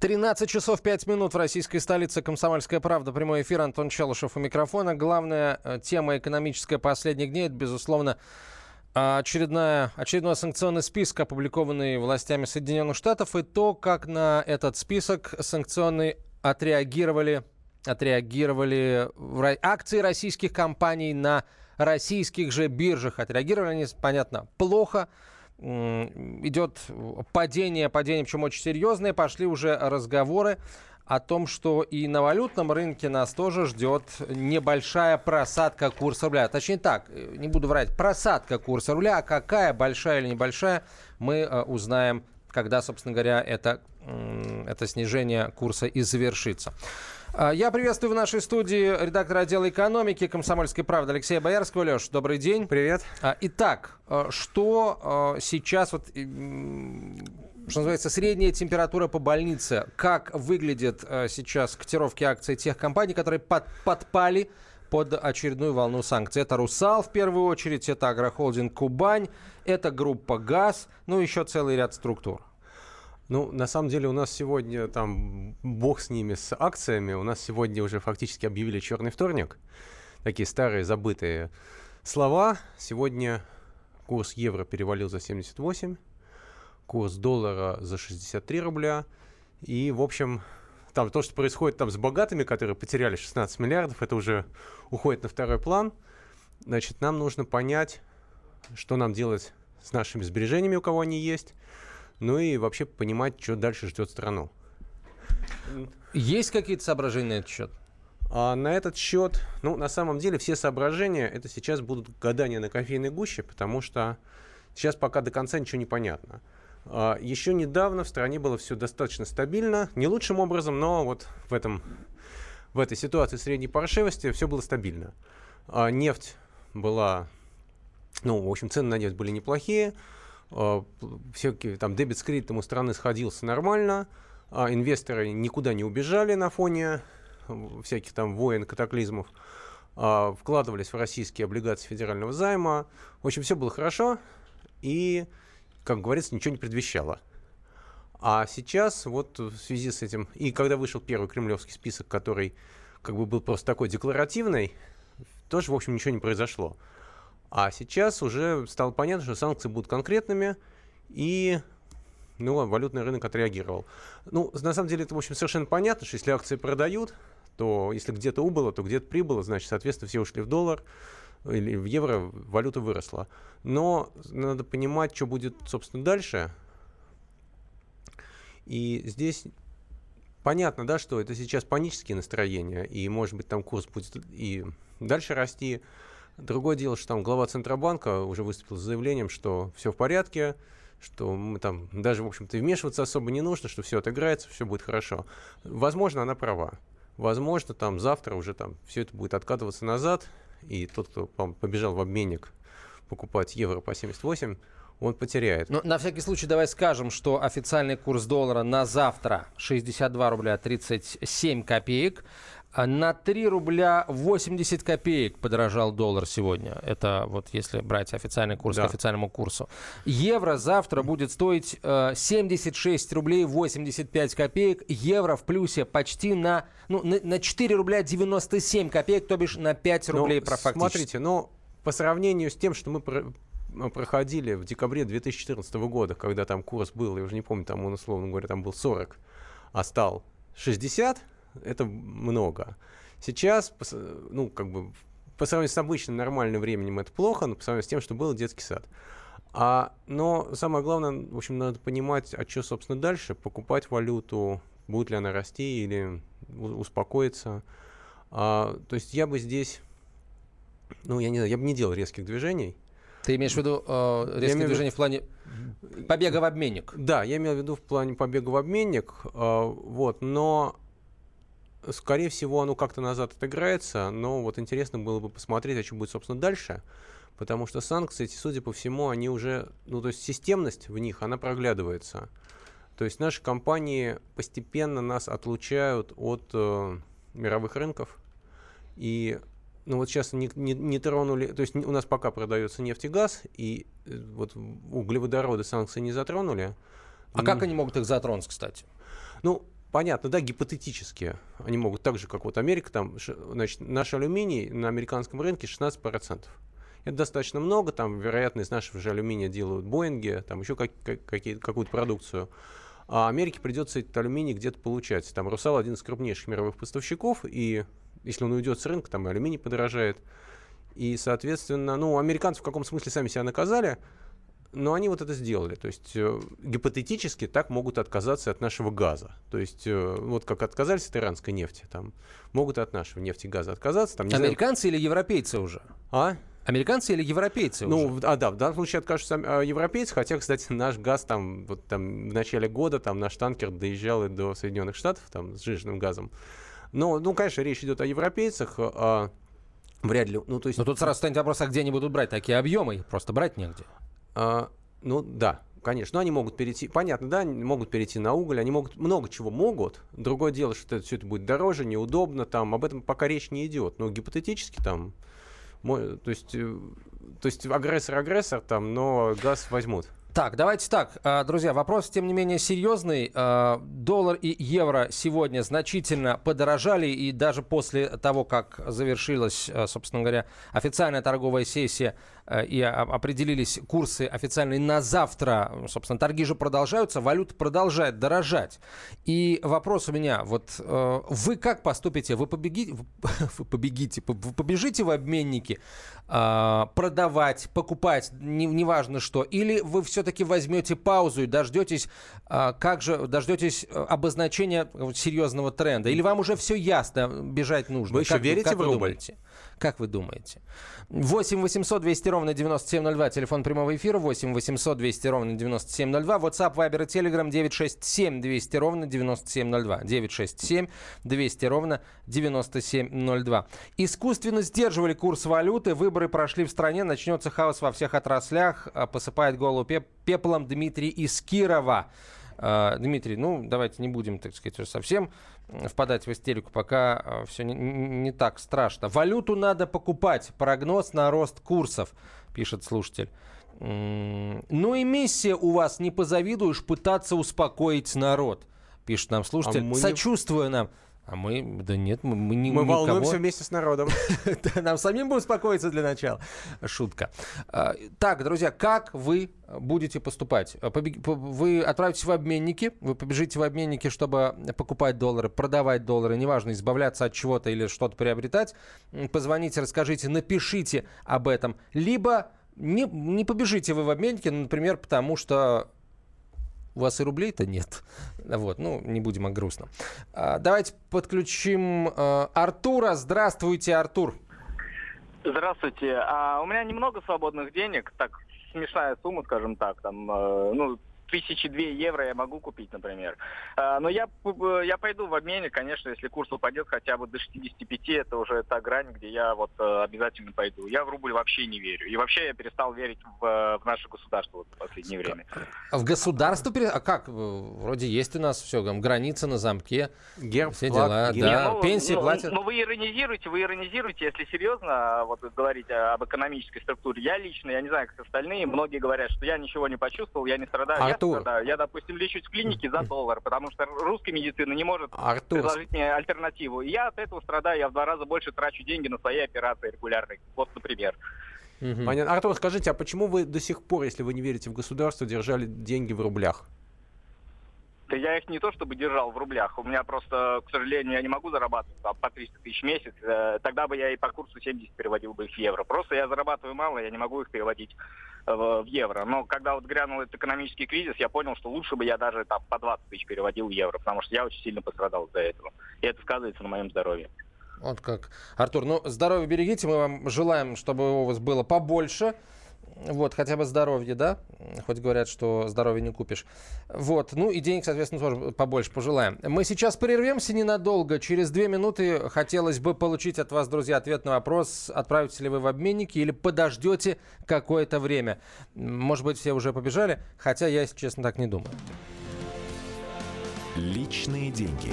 13 часов 5 минут в российской столице «Комсомольская правда». Прямой эфир. Антон Челышев у микрофона. Главная э, тема экономическая последних дней – это, безусловно, очередная, очередной санкционный список, опубликованный властями Соединенных Штатов, и то, как на этот список санкционный отреагировали, отреагировали акции российских компаний на российских же биржах. Отреагировали они, понятно, плохо – идет падение, падение, причем очень серьезное. Пошли уже разговоры о том, что и на валютном рынке нас тоже ждет небольшая просадка курса рубля. Точнее так, э, не буду врать, просадка курса рубля. А какая, большая или небольшая, мы э, узнаем, когда, собственно говоря, это, это снижение курса и завершится. А, я приветствую в нашей студии редактора отдела экономики «Комсомольской правды» Алексея Боярского. Леш, добрый день. Привет. А, итак, а, что сейчас, вот, что называется, средняя температура по больнице? Как выглядят сейчас котировки акций тех компаний, которые под, подпали под очередную волну санкций. Это «Русал» в первую очередь, это агрохолдинг «Кубань», это группа «ГАЗ», ну еще целый ряд структур. Ну, на самом деле у нас сегодня там бог с ними, с акциями. У нас сегодня уже фактически объявили черный вторник. Такие старые забытые слова. Сегодня курс евро перевалил за 78, курс доллара за 63 рубля. И, в общем, там то, что происходит там с богатыми, которые потеряли 16 миллиардов, это уже уходит на второй план. Значит, нам нужно понять, что нам делать с нашими сбережениями, у кого они есть, ну и вообще понимать, что дальше ждет страну. Есть какие-то соображения на этот счет? А на этот счет, ну, на самом деле, все соображения, это сейчас будут гадания на кофейной гуще, потому что сейчас пока до конца ничего не понятно. А, еще недавно в стране было все достаточно стабильно, не лучшим образом, но вот в, этом, в этой ситуации средней паршивости все было стабильно. А, нефть была, ну, в общем, цены на нефть были неплохие, всякие там дебет с кредитом у страны сходился нормально, а инвесторы никуда не убежали на фоне всяких там войн, катаклизмов, а, вкладывались в российские облигации федерального займа. В общем, все было хорошо, и, как говорится, ничего не предвещало. А сейчас, вот в связи с этим, и когда вышел первый кремлевский список, который как бы был просто такой декларативный, тоже, в общем, ничего не произошло. А сейчас уже стало понятно, что санкции будут конкретными, и ну, валютный рынок отреагировал. Ну, на самом деле, это, в общем, совершенно понятно, что если акции продают, то если где-то убыло, то где-то прибыло, значит, соответственно, все ушли в доллар или в евро, валюта выросла. Но надо понимать, что будет, собственно, дальше. И здесь понятно, да, что это сейчас панические настроения, и, может быть, там курс будет и дальше расти, Другое дело, что там глава Центробанка уже выступил с заявлением, что все в порядке, что мы там даже, в общем-то, вмешиваться особо не нужно, что все отыграется, все будет хорошо. Возможно, она права. Возможно, там завтра уже там все это будет откатываться назад, и тот, кто побежал в обменник покупать евро по 78, он потеряет. Но на всякий случай давай скажем, что официальный курс доллара на завтра 62 рубля 37 копеек. На 3 рубля 80 копеек подорожал доллар сегодня. Это вот если брать официальный курс да. к официальному курсу. Евро завтра будет стоить э, 76 рублей 85 копеек. Евро в плюсе почти на, ну, на, на 4 рубля 97 копеек, то бишь на 5 ну, рублей ну, фактически. Смотрите, ну, по сравнению с тем, что мы про проходили в декабре 2014 года, когда там курс был, я уже не помню, там он, условно говоря, там был 40, а стал 60, это много. Сейчас, ну, как бы, по сравнению с обычным нормальным временем это плохо, но по сравнению с тем, что был детский сад. А, но самое главное, в общем, надо понимать, а что, собственно, дальше, покупать валюту, будет ли она расти или успокоиться. А, то есть я бы здесь, ну, я не знаю, я бы не делал резких движений. Ты имеешь в виду э, резкие движения в плане побега в обменник? Да, я имел в виду в плане побега в обменник, э, вот, но скорее всего, оно как-то назад отыграется, но вот интересно было бы посмотреть, а что будет, собственно, дальше, потому что санкции, эти, судя по всему, они уже, ну, то есть системность в них, она проглядывается. То есть наши компании постепенно нас отлучают от э, мировых рынков, и ну вот сейчас не, не, не тронули, то есть у нас пока продается нефть и газ, и э, вот углеводороды санкции не затронули. А ну, как они могут их затронуть, кстати? Ну, понятно, да, гипотетически они могут так же, как вот Америка, там, значит, наш алюминий на американском рынке 16%. Это достаточно много, там, вероятно, из нашего же алюминия делают Боинги, там еще как, как, какую-то продукцию. А Америке придется этот алюминий где-то получать. Там Русал один из крупнейших мировых поставщиков, и если он уйдет с рынка, там и алюминий подорожает. И, соответственно, ну, американцы в каком смысле сами себя наказали, но они вот это сделали. То есть э, гипотетически так могут отказаться от нашего газа. То есть э, вот как отказались от иранской нефти, там могут от нашего нефти и газа отказаться. Там, Американцы знаю... или европейцы уже? А? Американцы или европейцы? Ну, уже? а да, в данном случае откажутся а, европейцы, хотя, кстати, наш газ там, вот там в начале года там наш танкер доезжал и до Соединенных Штатов там с жиженным газом. Но, ну, конечно, речь идет о европейцах, а, вряд ли. Ну, то есть... Но тут сразу станет вопрос, а где они будут брать такие объемы? Их просто брать негде. А, ну, да, конечно. Но они могут перейти, понятно, да, могут перейти на уголь, они могут, много чего могут. Другое дело, что это, все это будет дороже, неудобно, там, об этом пока речь не идет. Но гипотетически там мой, то есть, э, то есть агрессор-агрессор там, но газ возьмут. Так, давайте так, а, друзья, вопрос, тем не менее, серьезный. А, доллар и евро сегодня значительно подорожали, и даже после того, как завершилась, собственно говоря, официальная торговая сессия и определились курсы официальные на завтра, собственно, торги же продолжаются, валюта продолжает дорожать. И вопрос у меня, вот вы как поступите? Вы побегите, вы побегите, вы побежите в обменники продавать, покупать, неважно что, или вы все все-таки возьмете паузу и дождетесь, как же, дождетесь э, обозначения серьезного тренда? Или вам уже все ясно, бежать нужно? Вы еще как, верите как в рубль? Думаете? Как вы думаете? 8 800 200 ровно 9702, телефон прямого эфира 8 800 200 ровно 9702, WhatsApp, Viber и Telegram 967 200 ровно 9702, 967 200 ровно 9702. Искусственно сдерживали курс валюты, выборы прошли в стране, начнется хаос во всех отраслях, а, посыпает голову пеплом Дмитрий из Кирова. А, Дмитрий, ну, давайте не будем, так сказать, совсем впадать в истерику, пока а, все не, не так страшно. Валюту надо покупать. Прогноз на рост курсов, пишет слушатель. Ну и миссия у вас, не позавидуешь, пытаться успокоить народ, пишет нам слушатель, а сочувствуя нам. А мы, да нет, мы, мы не Мы никого... волнуемся вместе с народом. Нам самим бы успокоиться для начала. Шутка. А, так, друзья, как вы будете поступать? Вы отправитесь в обменники, вы побежите в обменники, чтобы покупать доллары, продавать доллары, неважно, избавляться от чего-то или что-то приобретать. Позвоните, расскажите, напишите об этом. Либо не, не побежите вы в обменники, например, потому что у вас и рублей-то нет. Вот, ну, не будем о грустном. А, давайте подключим а, Артура. Здравствуйте, Артур. Здравствуйте. А, у меня немного свободных денег, так смешная сумма, скажем так, там, э, ну, тысячи две евро я могу купить, например. А, но я, я пойду в обмене, конечно, если курс упадет хотя бы до 65, это уже та грань, где я вот э, обязательно пойду. Я в рубль вообще не верю. И вообще я перестал верить в, в наше государство вот в последнее время. В государство? А как? Вроде есть у нас все, там, граница на замке, Герб, все флаг, дела. Герб. Да, ну, пенсии ну, платят. Ну, вы иронизируете, вы иронизируете, если серьезно вот говорить об экономической структуре. Я лично, я не знаю, как остальные, многие говорят, что я ничего не почувствовал, я не страдаю. А Артур. Да, я, допустим, лечусь в клинике за доллар, потому что русская медицина не может Артур. предложить мне альтернативу. И я от этого страдаю, я в два раза больше трачу деньги на свои операции регулярные. Вот, например. Угу. Понятно. Артур, скажите, а почему вы до сих пор, если вы не верите в государство, держали деньги в рублях? Да я их не то чтобы держал в рублях. У меня просто, к сожалению, я не могу зарабатывать по 300 тысяч в месяц. Э, тогда бы я и по курсу 70 переводил бы их в евро. Просто я зарабатываю мало, я не могу их переводить э, в, евро. Но когда вот грянул этот экономический кризис, я понял, что лучше бы я даже там по 20 тысяч переводил в евро, потому что я очень сильно пострадал из-за этого. И это сказывается на моем здоровье. Вот как. Артур, ну, здоровья берегите. Мы вам желаем, чтобы у вас было побольше. Вот, хотя бы здоровье, да? Хоть говорят, что здоровье не купишь. Вот, ну и денег, соответственно, тоже побольше пожелаем. Мы сейчас прервемся ненадолго. Через две минуты хотелось бы получить от вас, друзья, ответ на вопрос, отправитесь ли вы в обменники или подождете какое-то время. Может быть, все уже побежали, хотя я, если честно, так не думаю. Личные деньги.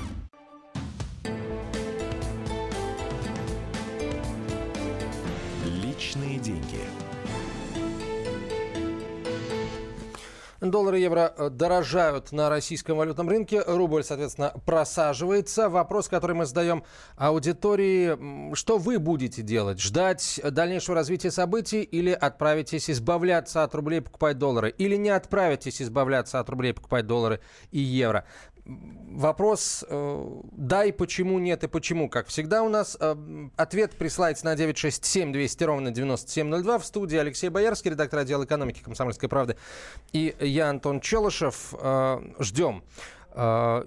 Доллары и евро э, дорожают на российском валютном рынке. Рубль, соответственно, просаживается. Вопрос, который мы задаем аудитории. Что вы будете делать? Ждать дальнейшего развития событий или отправитесь избавляться от рублей, покупать доллары? Или не отправитесь избавляться от рублей, покупать доллары и евро? Вопрос э, «да» и «почему нет» и «почему». Как всегда у нас э, ответ присылается на 967 200 ровно 9702. В студии Алексей Боярский, редактор отдела экономики «Комсомольской правды». И я, Антон Челышев. Э, ждем. Э,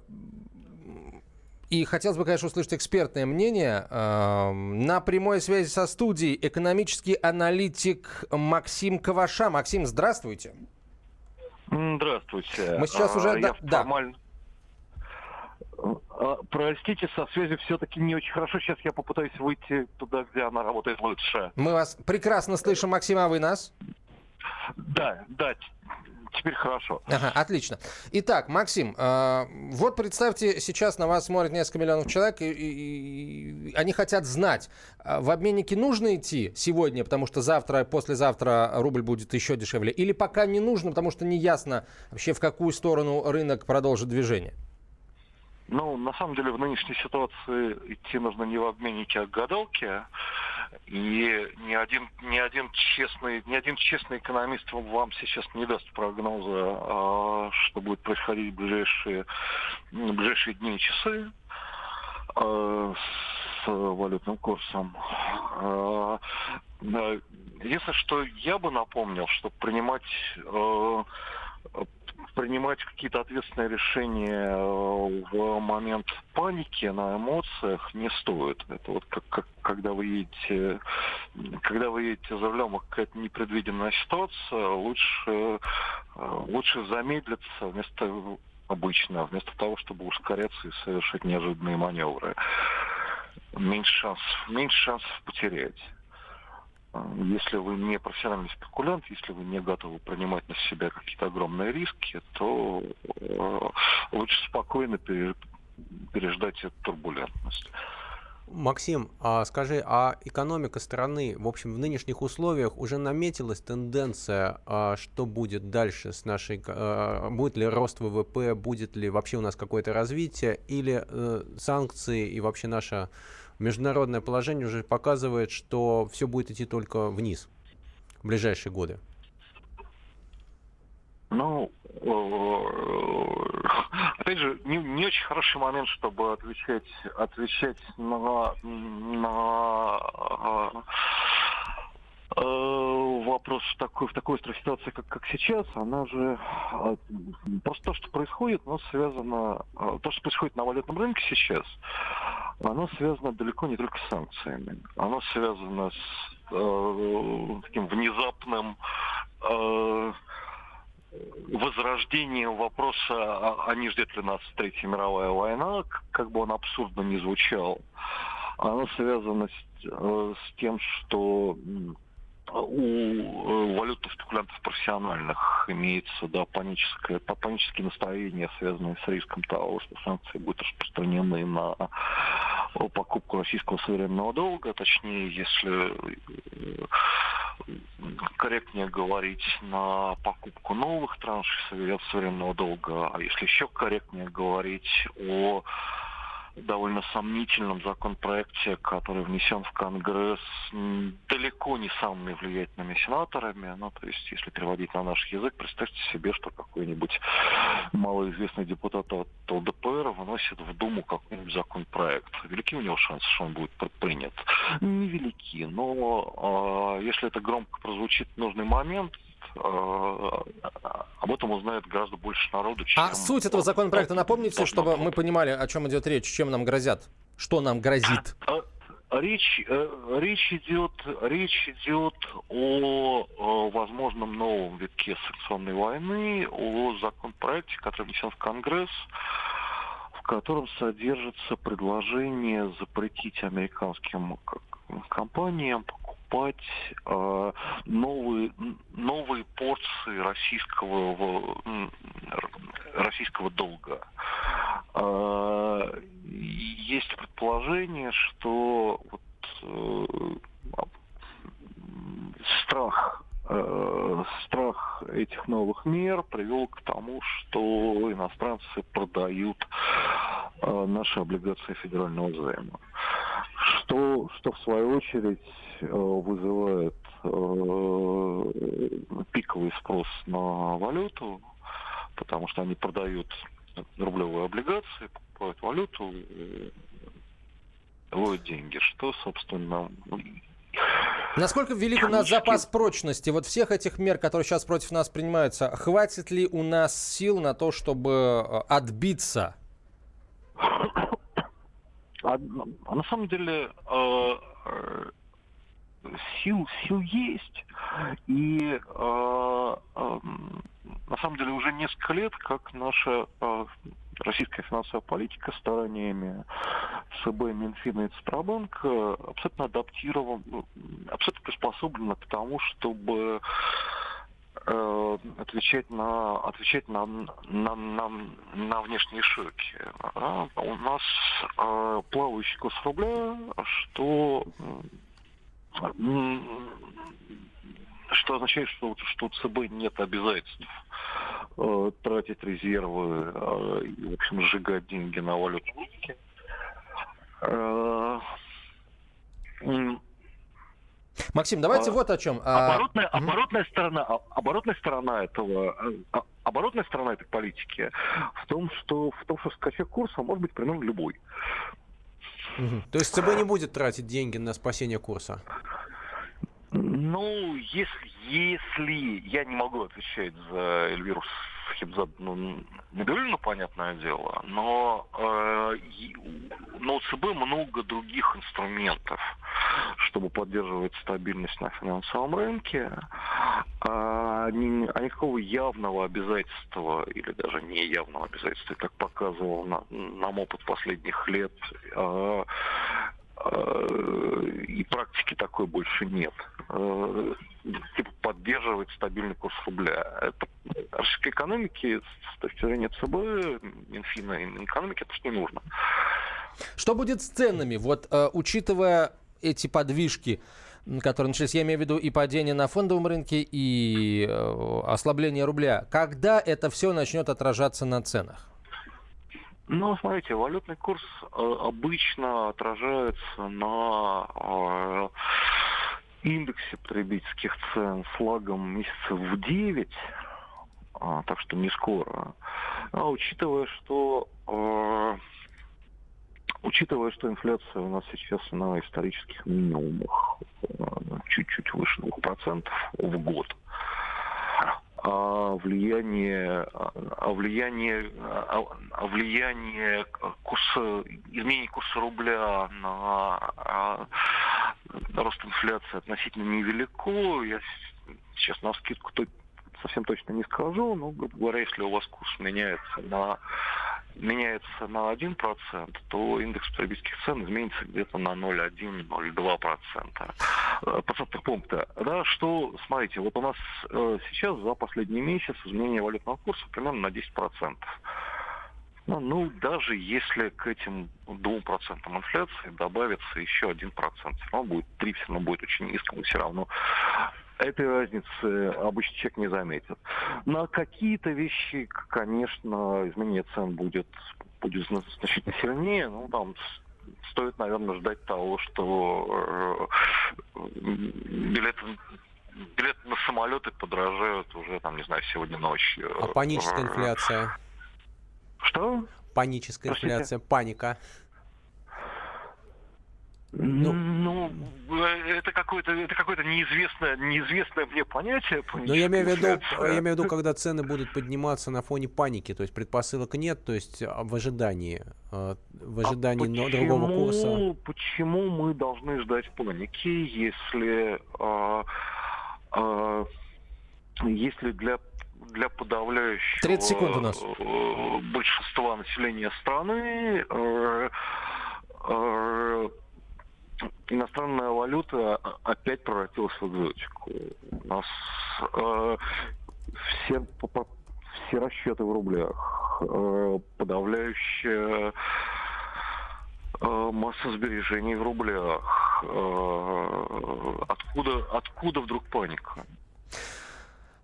и хотелось бы, конечно, услышать экспертное мнение. Э, на прямой связи со студией экономический аналитик Максим Каваша. Максим, здравствуйте. Здравствуйте. Мы сейчас уже... А, да, я да. А, Простите, со связью все-таки не очень хорошо. Сейчас я попытаюсь выйти туда, где она работает лучше. Мы вас прекрасно слышим, Максим, а вы нас? Да, да, теперь хорошо. Ага, отлично. Итак, Максим, э, вот представьте, сейчас на вас смотрит несколько миллионов человек, и, и- и они хотят знать, э, в обменнике нужно идти сегодня, потому что завтра, послезавтра рубль будет еще дешевле, или пока не нужно, потому что не ясно вообще, в какую сторону рынок продолжит движение? Ну, на самом деле, в нынешней ситуации идти нужно не в обменнике, а к гадалке. И ни один, ни один честный, ни один честный экономист вам сейчас не даст прогноза, а, что будет происходить в ближайшие, в ближайшие дни и часы а, с валютным курсом. А, Единственное, что я бы напомнил, что принимать принимать какие-то ответственные решения э, в момент паники на эмоциях не стоит. Это вот как, как когда вы едете, когда вы едете за рулем, какая-то непредвиденная ситуация, лучше, э, лучше замедлиться вместо обычно, вместо того, чтобы ускоряться и совершать неожиданные маневры. Меньше шансов, меньше шансов потерять. Если вы не профессиональный спекулянт, если вы не готовы принимать на себя какие-то огромные риски, то э, лучше спокойно пере- переждать эту турбулентность. Максим, а скажи, а экономика страны, в общем, в нынешних условиях уже наметилась тенденция, а, что будет дальше с нашей, а, будет ли рост ВВП, будет ли вообще у нас какое-то развитие, или э, санкции и вообще наше международное положение уже показывает, что все будет идти только вниз в ближайшие годы? Ну, э, опять же, не, не очень хороший момент, чтобы отвечать, отвечать на, на э, вопрос в такой, в такой острой ситуации, как, как сейчас, она же э, просто то, что происходит, оно связано, то, что происходит на валютном рынке сейчас, оно связано далеко не только с санкциями. Оно связано с э, таким внезапным э, возрождением вопроса, а, не ждет ли нас Третья мировая война, как бы он абсурдно не звучал. Оно связано с, э, с тем, что у э, валютных спекулянтов профессиональных имеется да, паническое, па- панические настроения, связанные с риском того, что санкции будут распространены на покупку российского суверенного долга, точнее, если э, корректнее говорить на покупку новых траншей суверен- суверенного долга, а если еще корректнее говорить о довольно сомнительном законопроекте, который внесен в Конгресс далеко не самыми влиятельными сенаторами. Ну, то есть, если переводить на наш язык, представьте себе, что какой-нибудь малоизвестный депутат от ЛДПР выносит в Думу какой-нибудь законопроект. Велики у него шансы, что он будет при- принят? Невелики, но а, если это громко прозвучит в нужный момент, об этом узнает гораздо больше народу, чем... А суть этого законопроекта, напомните, чтобы мы понимали, о чем идет речь, чем нам грозят, что нам грозит. Речь, речь, идет, речь идет о, о возможном новом витке санкционной войны, о законопроекте, который внесен в Конгресс, в котором содержится предложение запретить американским компаниям покупать э, новые, новые порции российского, российского долга. Э, есть предположение, что вот, э, страх э, страх этих новых мер привел к тому, что иностранцы продают э, наши облигации федерального займа. Что, что в свою очередь вызывает э, пиковый спрос на валюту, потому что они продают рублевые облигации, покупают валюту, ловят деньги, что, собственно, Насколько велик у нас запас прочности вот всех этих мер, которые сейчас против нас принимаются? Хватит ли у нас сил на то, чтобы э, отбиться? А, а на самом деле э, э, сил, сил есть. И э, э, на самом деле уже несколько лет, как наша э, российская финансовая политика стараниями ЦБ, Минфина и Центробанка абсолютно адаптирована, ну, абсолютно приспособлена к тому, чтобы э, отвечать на отвечать на на, на, на внешние шоки. А у нас э, плавающий курс рубля, что что означает, что, что у ЦБ нет обязательств э, тратить резервы э, и, в общем, сжигать деньги на рынке. Э, Максим, давайте а, вот о чем. А, оборотная, а... оборотная сторона, оборотная сторона этого, а, оборотная сторона этой политики в том, что в том, что скачок курса может быть применен любой. То есть ЦБ не будет тратить деньги на спасение курса? Ну, если, если я не могу отвечать за Эльвиру Хибзад, ну, Набиулину, понятное дело, но, э, но ЦБ много других инструментов, чтобы поддерживать стабильность на финансовом рынке, а, а никакого явного обязательства или даже неявного обязательства, как показывал на, нам опыт последних лет, э, и практики такой больше нет. Э, типа поддерживать стабильный курс рубля. Это российской экономике с точки зрения ЦБ, Минфина и Минэкономики это не нужно. Что будет с ценами? Вот э, учитывая эти подвижки, которые начались, я имею в виду и падение на фондовом рынке, и э, ослабление рубля, когда это все начнет отражаться на ценах? Ну, смотрите, валютный курс э, обычно отражается на э, индексе потребительских цен с лагом месяцев в 9, а, так что не скоро. А учитывая, что э, учитывая, что инфляция у нас сейчас на исторических минимумах чуть-чуть выше 2% в год, влияние, а влияние, а влияние курса, изменение курса рубля на рост инфляции относительно невелико. Я сейчас на скидку совсем точно не скажу, но, грубо говоря, если у вас курс меняется на меняется на 1%, то индекс потребительских цен изменится где-то на 0,1-0,2% э, процентных пункта. Да, что, смотрите, вот у нас э, сейчас за последний месяц изменение валютного курса примерно на 10%. Ну, ну, даже если к этим 2% инфляции добавится еще 1%, все равно будет 3, все равно будет очень низко, но все равно этой разницы обычный человек не заметит. На какие-то вещи, конечно, изменение цен будет, будет значительно сильнее. Ну, там стоит, наверное, ждать того, что э, билеты билеты на самолеты подорожают уже, там, не знаю, сегодня ночью. А паническая инфляция? Что? Паническая Простите? инфляция, паника. Ну, ну э, это какое-то это какое-то неизвестное неизвестное мне понятие. Но я имею в виду, я имею в виду, когда цены будут подниматься на фоне паники, то есть предпосылок нет, то есть а, в ожидании, а, в ожидании а почему, другого курса. Почему мы должны ждать паники, если а, а, если для для подавляющего 30 секунд у нас. Э, большинства населения страны э, иностранная валюта опять превратилась в экзотику. У нас э, все, все расчеты в рублях, э, подавляющая э, масса сбережений в рублях. Э, откуда, откуда вдруг паника?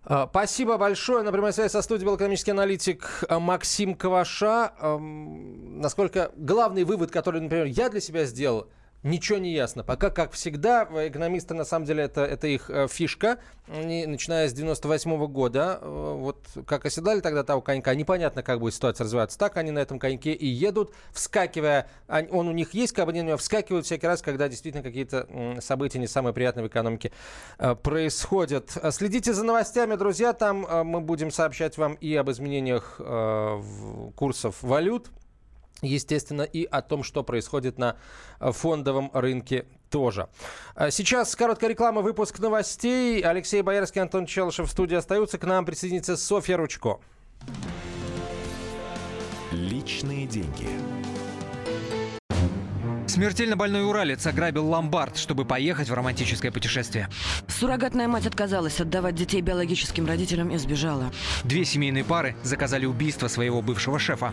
А, спасибо большое. На прямой связи со студией был экономический аналитик а, Максим Каваша. Насколько главный вывод, который, например, я для себя сделал – Ничего не ясно. Пока, как всегда, экономисты, на самом деле, это, это их э, фишка. Они, начиная с 98 -го года, э, вот как оседали тогда того конька, непонятно, как будет ситуация развиваться. Так они на этом коньке и едут, вскакивая. Он у них есть, как бы не вскакивают всякий раз, когда действительно какие-то события не самые приятные в экономике э, происходят. Следите за новостями, друзья. Там мы будем сообщать вам и об изменениях курсов валют естественно, и о том, что происходит на э, фондовом рынке тоже. А сейчас короткая реклама, выпуск новостей. Алексей Боярский, Антон Челышев в студии остаются. К нам присоединится Софья Ручко. Личные деньги. Смертельно больной уралец ограбил ломбард, чтобы поехать в романтическое путешествие. Суррогатная мать отказалась отдавать детей биологическим родителям и сбежала. Две семейные пары заказали убийство своего бывшего шефа.